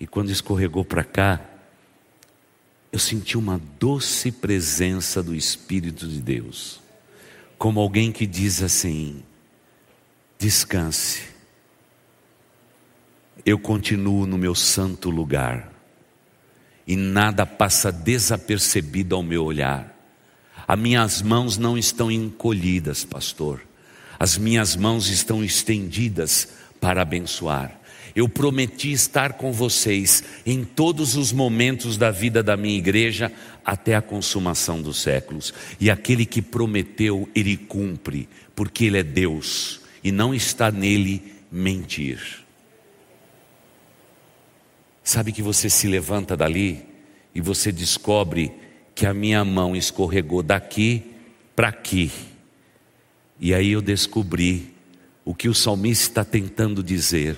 E quando escorregou para cá, eu senti uma doce presença do Espírito de Deus, como alguém que diz assim: descanse, eu continuo no meu santo lugar e nada passa desapercebido ao meu olhar. As minhas mãos não estão encolhidas, pastor. As minhas mãos estão estendidas para abençoar. Eu prometi estar com vocês em todos os momentos da vida da minha igreja até a consumação dos séculos. E aquele que prometeu, ele cumpre, porque ele é Deus e não está nele mentir. Sabe que você se levanta dali e você descobre que a minha mão escorregou daqui para aqui. E aí eu descobri o que o salmista está tentando dizer.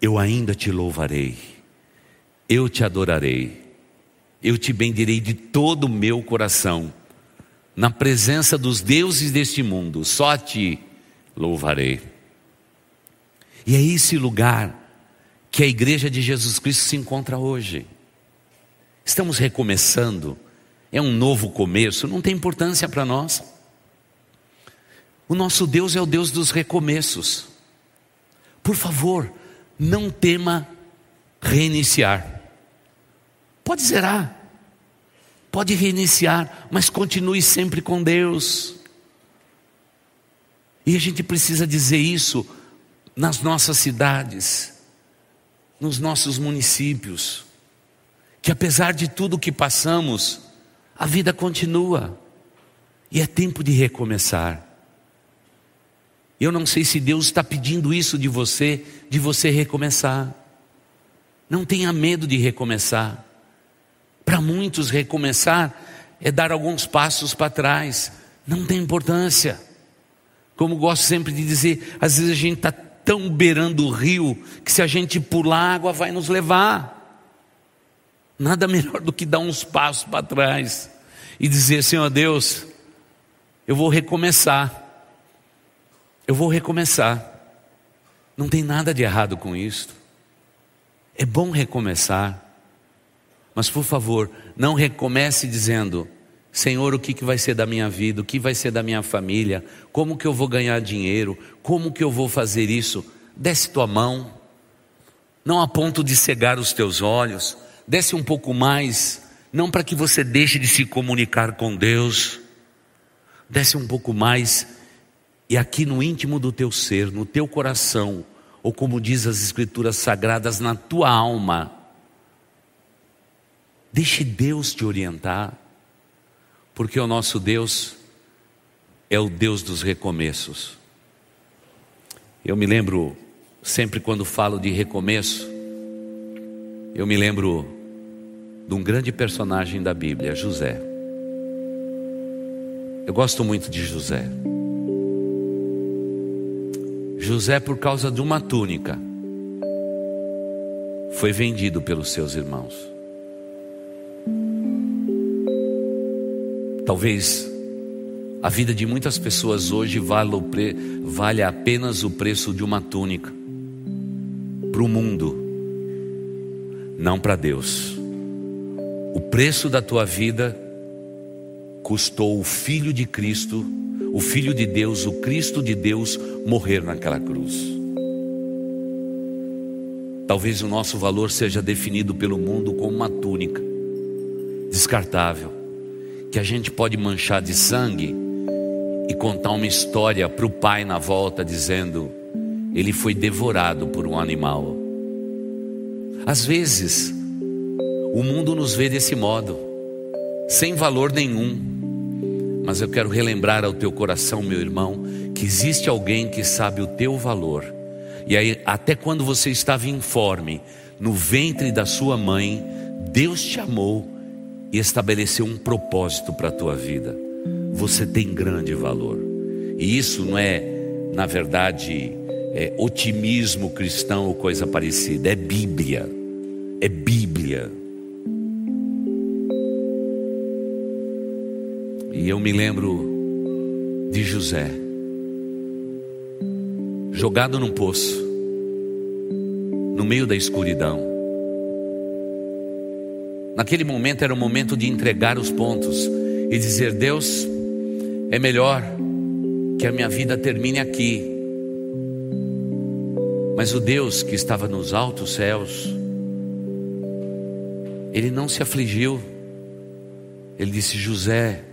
Eu ainda te louvarei, eu te adorarei, eu te bendirei de todo o meu coração, na presença dos deuses deste mundo, só ti louvarei. E é esse lugar que a igreja de Jesus Cristo se encontra hoje. Estamos recomeçando, é um novo começo, não tem importância para nós. O nosso Deus é o Deus dos recomeços. Por favor, não tema reiniciar. Pode zerar, pode reiniciar, mas continue sempre com Deus. E a gente precisa dizer isso nas nossas cidades nos nossos municípios, que apesar de tudo que passamos, a vida continua e é tempo de recomeçar. Eu não sei se Deus está pedindo isso de você, de você recomeçar. Não tenha medo de recomeçar. Para muitos, recomeçar é dar alguns passos para trás. Não tem importância. Como gosto sempre de dizer, às vezes a gente está tão beirando o rio que se a gente pular, a água vai nos levar. Nada melhor do que dar uns passos para trás e dizer: Senhor Deus, eu vou recomeçar. Eu vou recomeçar. Não tem nada de errado com isso. É bom recomeçar. Mas por favor, não recomece dizendo: Senhor, o que, que vai ser da minha vida? O que vai ser da minha família? Como que eu vou ganhar dinheiro? Como que eu vou fazer isso? Desce tua mão, não a ponto de cegar os teus olhos, desce um pouco mais, não para que você deixe de se comunicar com Deus, desce um pouco mais, e aqui no íntimo do teu ser, no teu coração, ou como diz as Escrituras sagradas, na tua alma, deixe Deus te orientar porque o nosso Deus é o Deus dos recomeços. Eu me lembro, sempre quando falo de recomeço, eu me lembro de um grande personagem da Bíblia, José. Eu gosto muito de José. José, por causa de uma túnica, foi vendido pelos seus irmãos. Talvez a vida de muitas pessoas hoje vale, pre... vale apenas o preço de uma túnica para o mundo, não para Deus. O preço da tua vida custou o Filho de Cristo, o Filho de Deus, o Cristo de Deus, morrer naquela cruz. Talvez o nosso valor seja definido pelo mundo como uma túnica descartável que a gente pode manchar de sangue e contar uma história para o pai na volta dizendo: ele foi devorado por um animal. Às vezes, o mundo nos vê desse modo, sem valor nenhum. Mas eu quero relembrar ao teu coração, meu irmão, que existe alguém que sabe o teu valor. E aí, até quando você estava informe, no ventre da sua mãe, Deus te amou e estabeleceu um propósito para a tua vida. Você tem grande valor. E isso não é, na verdade, é otimismo cristão ou coisa parecida, é Bíblia. É Bíblia. E eu me lembro de José, jogado num poço, no meio da escuridão. Naquele momento era o momento de entregar os pontos e dizer: Deus, é melhor que a minha vida termine aqui. Mas o Deus que estava nos altos céus, ele não se afligiu. Ele disse: José,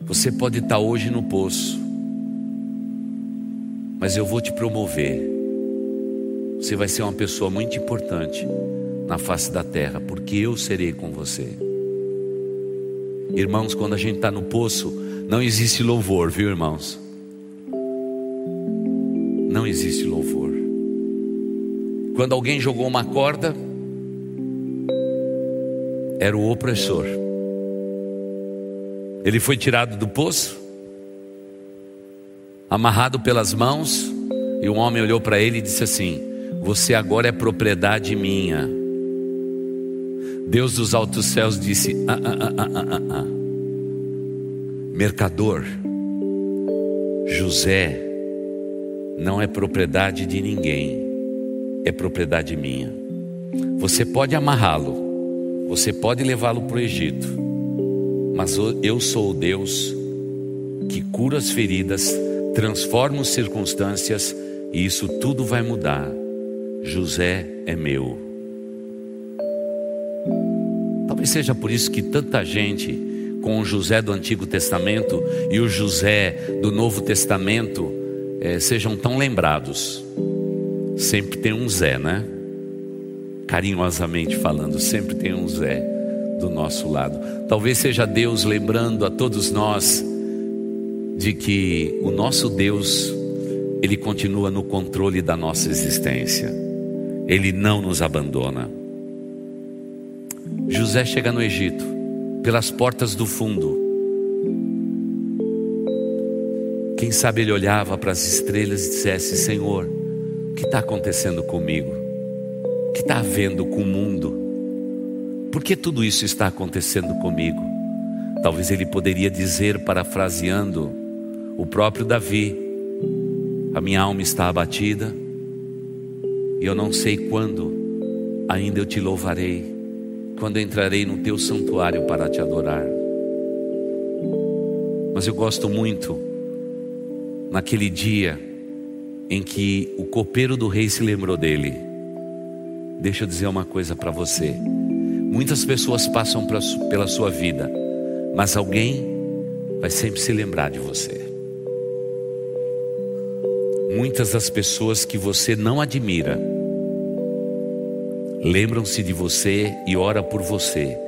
você pode estar hoje no poço, mas eu vou te promover. Você vai ser uma pessoa muito importante na face da terra, porque eu serei com você. Irmãos, quando a gente está no poço, não existe louvor, viu, irmãos? Não existe louvor. Quando alguém jogou uma corda, era o opressor. Ele foi tirado do poço, amarrado pelas mãos, e um homem olhou para ele e disse assim: Você agora é propriedade minha. Deus dos altos céus disse: ah, ah, ah, ah, ah, ah. Mercador, José não é propriedade de ninguém, é propriedade minha. Você pode amarrá-lo, você pode levá-lo para o Egito mas eu sou o Deus que cura as feridas, transforma as circunstâncias e isso tudo vai mudar. José é meu. Talvez seja por isso que tanta gente com o José do Antigo Testamento e o José do Novo Testamento é, sejam tão lembrados. Sempre tem um Zé, né? Carinhosamente falando, sempre tem um Zé do nosso lado. Talvez seja Deus lembrando a todos nós de que o nosso Deus, Ele continua no controle da nossa existência, Ele não nos abandona. José chega no Egito, pelas portas do fundo. Quem sabe ele olhava para as estrelas e dissesse: Senhor, o que está acontecendo comigo? O que está havendo com o mundo? Por que tudo isso está acontecendo comigo? Talvez ele poderia dizer, parafraseando o próprio Davi: A minha alma está abatida, e eu não sei quando ainda eu te louvarei, quando entrarei no teu santuário para te adorar. Mas eu gosto muito naquele dia em que o copeiro do rei se lembrou dele. Deixa eu dizer uma coisa para você. Muitas pessoas passam pela sua vida, mas alguém vai sempre se lembrar de você. Muitas das pessoas que você não admira lembram-se de você e ora por você,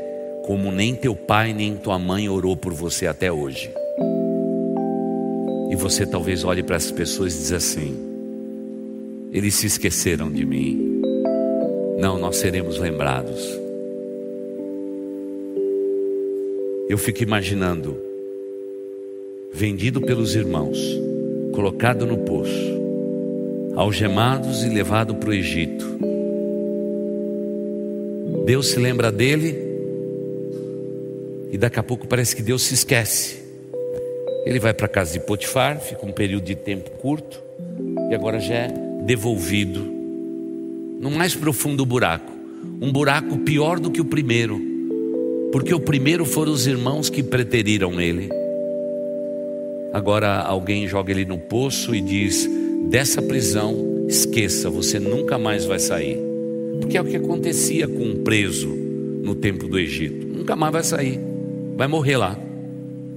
como nem teu pai nem tua mãe orou por você até hoje. E você talvez olhe para essas pessoas e diz assim: eles se esqueceram de mim. Não, nós seremos lembrados. Eu fico imaginando, vendido pelos irmãos, colocado no poço, algemados e levado para o Egito. Deus se lembra dele e daqui a pouco parece que Deus se esquece. Ele vai para a casa de Potifar, fica um período de tempo curto e agora já é devolvido no mais profundo buraco, um buraco pior do que o primeiro porque o primeiro foram os irmãos que preteriram ele. Agora alguém joga ele no poço e diz: dessa prisão, esqueça, você nunca mais vai sair. Porque é o que acontecia com um preso no tempo do Egito: nunca mais vai sair. vai morrer lá.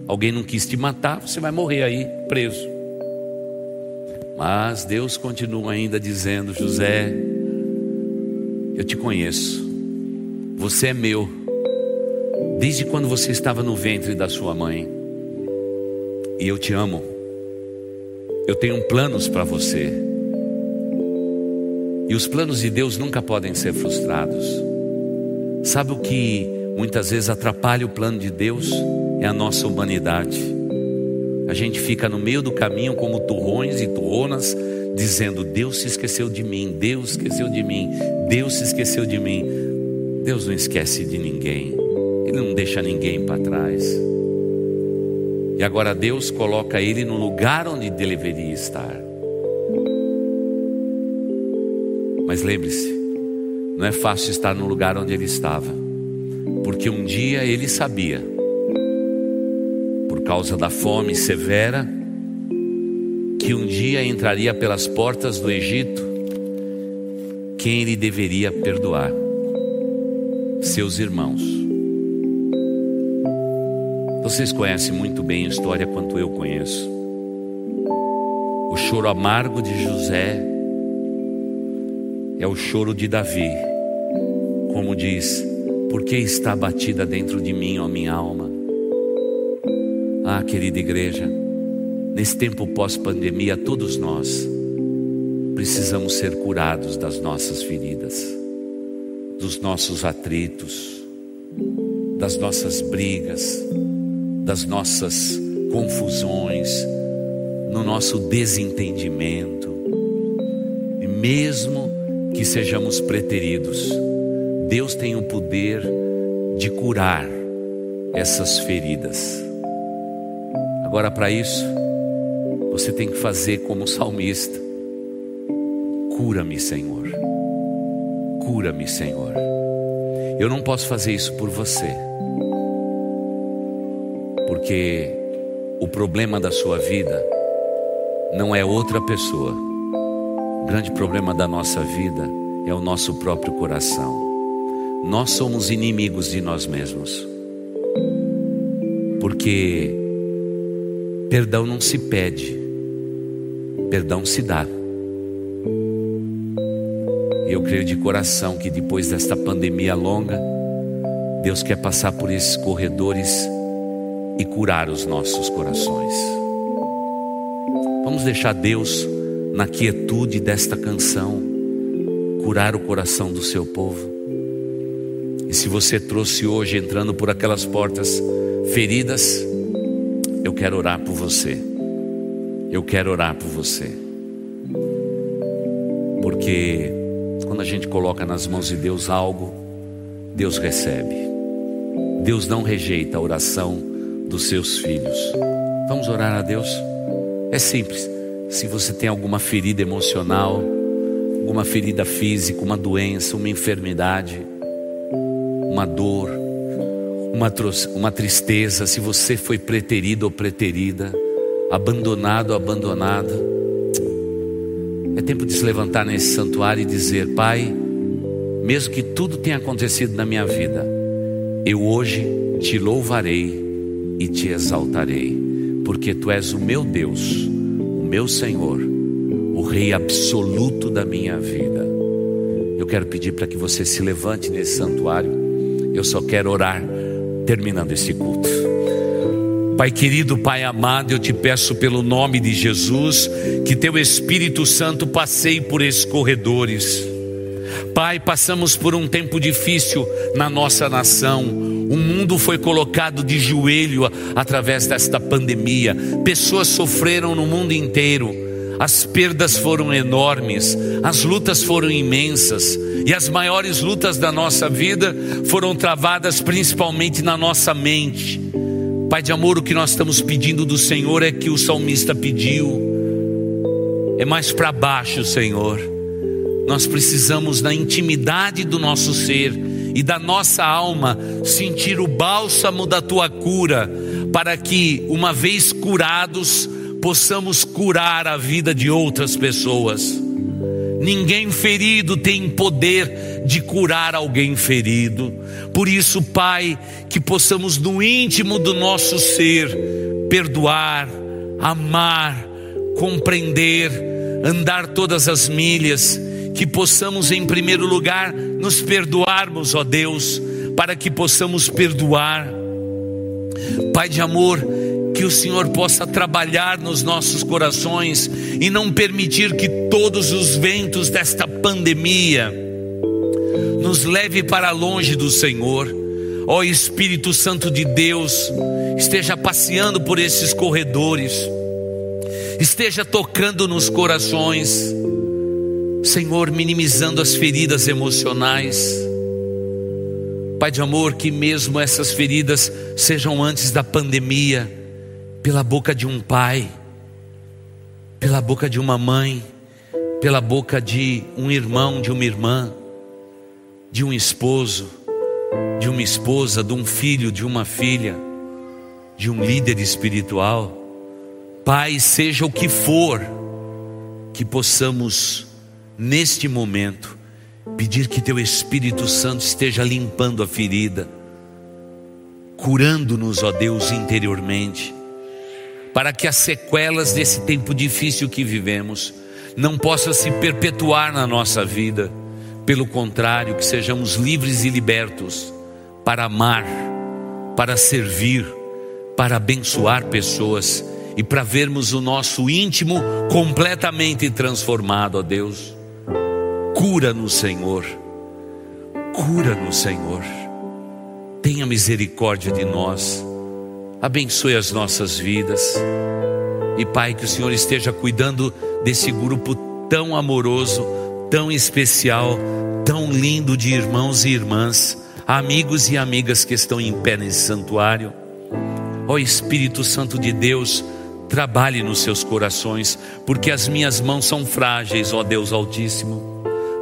Alguém não quis te matar, você vai morrer aí preso. Mas Deus continua ainda dizendo: José, eu te conheço, você é meu, desde quando você estava no ventre da sua mãe, e eu te amo. Eu tenho planos para você, e os planos de Deus nunca podem ser frustrados. Sabe o que muitas vezes atrapalha o plano de Deus? É a nossa humanidade. A gente fica no meio do caminho como turrões e turronas, dizendo: Deus se esqueceu de mim, Deus esqueceu de mim, Deus se esqueceu de mim. Deus não esquece de ninguém, Ele não deixa ninguém para trás. E agora Deus coloca ele no lugar onde deveria estar. Mas lembre-se, não é fácil estar no lugar onde ele estava, porque um dia ele sabia, por causa da fome severa, que um dia entraria pelas portas do Egito quem ele deveria perdoar: seus irmãos. Vocês conhecem muito bem a história quanto eu conheço. O choro amargo de José é o choro de Davi, como diz: Por que está batida dentro de mim, ó minha alma? Ah, querida igreja, nesse tempo pós-pandemia, todos nós precisamos ser curados das nossas feridas, dos nossos atritos, das nossas brigas, das nossas confusões, no nosso desentendimento. E mesmo que sejamos preteridos. Deus tem o poder de curar essas feridas. Agora, para isso, você tem que fazer como o salmista: cura-me, Senhor. Cura-me, Senhor. Eu não posso fazer isso por você, porque o problema da sua vida não é outra pessoa. O grande problema da nossa vida é o nosso próprio coração. Nós somos inimigos de nós mesmos. Porque perdão não se pede, perdão se dá. E eu creio de coração que depois desta pandemia longa, Deus quer passar por esses corredores e curar os nossos corações. Vamos deixar Deus na quietude desta canção, curar o coração do seu povo. E se você trouxe hoje entrando por aquelas portas feridas, eu quero orar por você. Eu quero orar por você. Porque quando a gente coloca nas mãos de Deus algo, Deus recebe. Deus não rejeita a oração dos seus filhos. Vamos orar a Deus? É simples. Se você tem alguma ferida emocional, alguma ferida física, uma doença, uma enfermidade, uma dor, uma, uma tristeza, se você foi preterido ou preterida, abandonado ou abandonada, é tempo de se levantar nesse santuário e dizer: Pai, mesmo que tudo tenha acontecido na minha vida, eu hoje te louvarei e te exaltarei, porque tu és o meu Deus meu Senhor, o Rei absoluto da minha vida. Eu quero pedir para que você se levante nesse santuário. Eu só quero orar terminando esse culto. Pai querido, Pai amado, eu te peço pelo nome de Jesus que teu Espírito Santo passeie por esses corredores. Pai, passamos por um tempo difícil na nossa nação. O mundo foi colocado de joelho através desta pandemia. Pessoas sofreram no mundo inteiro. As perdas foram enormes, as lutas foram imensas, e as maiores lutas da nossa vida foram travadas principalmente na nossa mente. Pai de amor, o que nós estamos pedindo do Senhor é que o salmista pediu, é mais para baixo, Senhor. Nós precisamos, na intimidade do nosso ser, e da nossa alma sentir o bálsamo da tua cura, para que, uma vez curados, possamos curar a vida de outras pessoas. Ninguém ferido tem poder de curar alguém ferido. Por isso, Pai, que possamos no íntimo do nosso ser perdoar, amar, compreender, andar todas as milhas, que possamos em primeiro lugar nos perdoarmos, ó Deus, para que possamos perdoar. Pai de amor, que o Senhor possa trabalhar nos nossos corações e não permitir que todos os ventos desta pandemia nos leve para longe do Senhor. Ó Espírito Santo de Deus, esteja passeando por esses corredores, esteja tocando nos corações, Senhor, minimizando as feridas emocionais. Pai de amor, que mesmo essas feridas sejam antes da pandemia, pela boca de um pai, pela boca de uma mãe, pela boca de um irmão, de uma irmã, de um esposo, de uma esposa, de um filho, de uma filha, de um líder espiritual. Pai, seja o que for, que possamos, neste momento, pedir que Teu Espírito Santo esteja limpando a ferida, curando-nos, ó Deus, interiormente para que as sequelas desse tempo difícil que vivemos não possam se perpetuar na nossa vida. Pelo contrário, que sejamos livres e libertos para amar, para servir, para abençoar pessoas e para vermos o nosso íntimo completamente transformado, ó Deus. Cura-nos, Senhor. Cura-nos, Senhor. Tenha misericórdia de nós abençoe as nossas vidas. E Pai, que o Senhor esteja cuidando desse grupo tão amoroso, tão especial, tão lindo de irmãos e irmãs, amigos e amigas que estão em pé nesse santuário. Ó Espírito Santo de Deus, trabalhe nos seus corações, porque as minhas mãos são frágeis, ó Deus Altíssimo,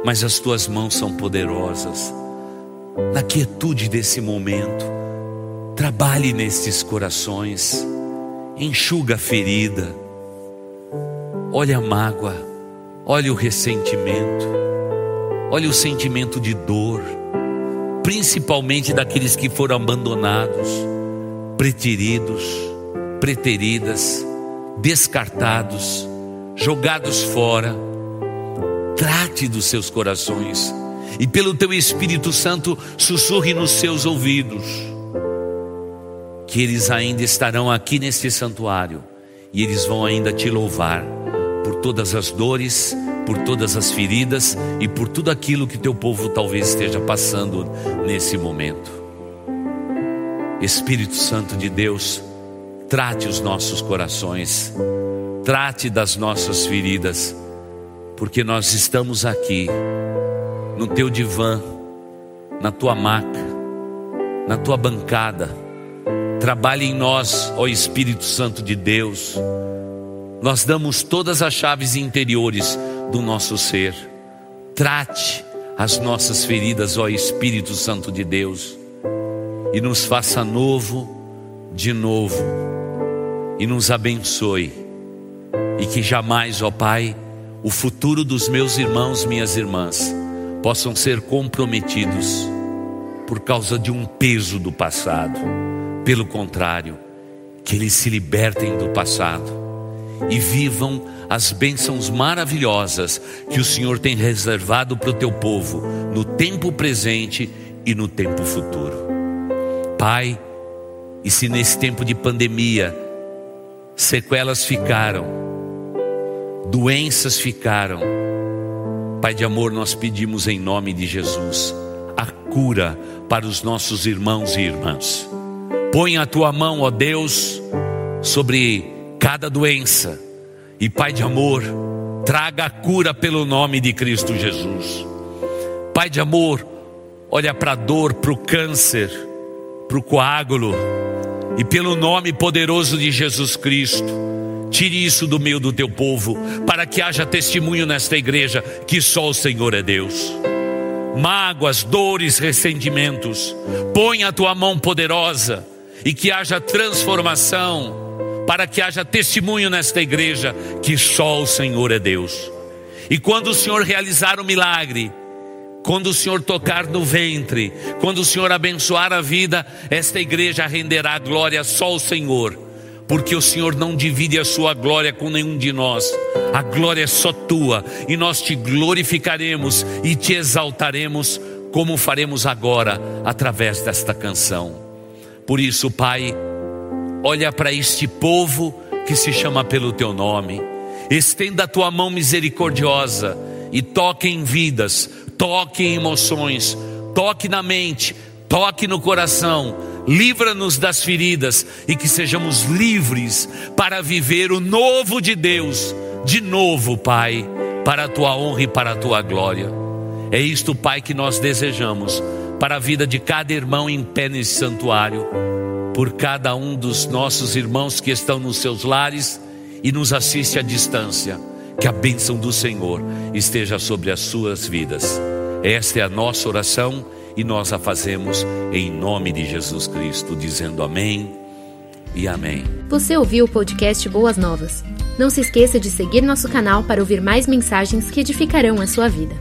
mas as tuas mãos são poderosas. Na quietude desse momento, Trabalhe nestes corações, enxuga a ferida, olha a mágoa, olha o ressentimento, olha o sentimento de dor, principalmente daqueles que foram abandonados, preteridos, preteridas, descartados, jogados fora. Trate dos seus corações e pelo teu Espírito Santo sussurre nos seus ouvidos que eles ainda estarão aqui neste santuário e eles vão ainda te louvar por todas as dores, por todas as feridas e por tudo aquilo que teu povo talvez esteja passando nesse momento. Espírito Santo de Deus, trate os nossos corações, trate das nossas feridas, porque nós estamos aqui no teu divã, na tua maca, na tua bancada Trabalhe em nós, ó Espírito Santo de Deus. Nós damos todas as chaves interiores do nosso ser. Trate as nossas feridas, ó Espírito Santo de Deus, e nos faça novo de novo, e nos abençoe, e que jamais, ó Pai, o futuro dos meus irmãos, minhas irmãs, possam ser comprometidos por causa de um peso do passado pelo contrário, que eles se libertem do passado e vivam as bênçãos maravilhosas que o Senhor tem reservado para o teu povo no tempo presente e no tempo futuro. Pai, e se nesse tempo de pandemia sequelas ficaram, doenças ficaram, Pai de amor, nós pedimos em nome de Jesus a cura para os nossos irmãos e irmãs. Põe a tua mão, ó Deus, sobre cada doença. E Pai de amor, traga a cura pelo nome de Cristo Jesus. Pai de amor, olha para a dor, para o câncer, para o coágulo, e pelo nome poderoso de Jesus Cristo, tire isso do meio do teu povo, para que haja testemunho nesta igreja que só o Senhor é Deus. Mágoas, dores, ressentimentos, põe a tua mão poderosa e que haja transformação, para que haja testemunho nesta igreja que só o Senhor é Deus. E quando o Senhor realizar o milagre, Quando o Senhor tocar no ventre, quando o Senhor abençoar a vida, esta igreja renderá glória só ao Senhor, porque o Senhor não divide a sua glória com nenhum de nós. A glória é só tua e nós te glorificaremos e te exaltaremos, como faremos agora através desta canção. Por isso, Pai, olha para este povo que se chama pelo teu nome, estenda a tua mão misericordiosa e toque em vidas toque em emoções, toque na mente, toque no coração, livra-nos das feridas e que sejamos livres para viver o novo de Deus, de novo, Pai, para a tua honra e para a tua glória. É isto, Pai, que nós desejamos para a vida de cada irmão em pé nesse santuário, por cada um dos nossos irmãos que estão nos seus lares e nos assiste à distância que a bênção do Senhor esteja sobre as suas vidas. Esta é a nossa oração e nós a fazemos em nome de Jesus Cristo, dizendo amém e amém. Você ouviu o podcast Boas Novas? Não se esqueça de seguir nosso canal para ouvir mais mensagens que edificarão a sua vida.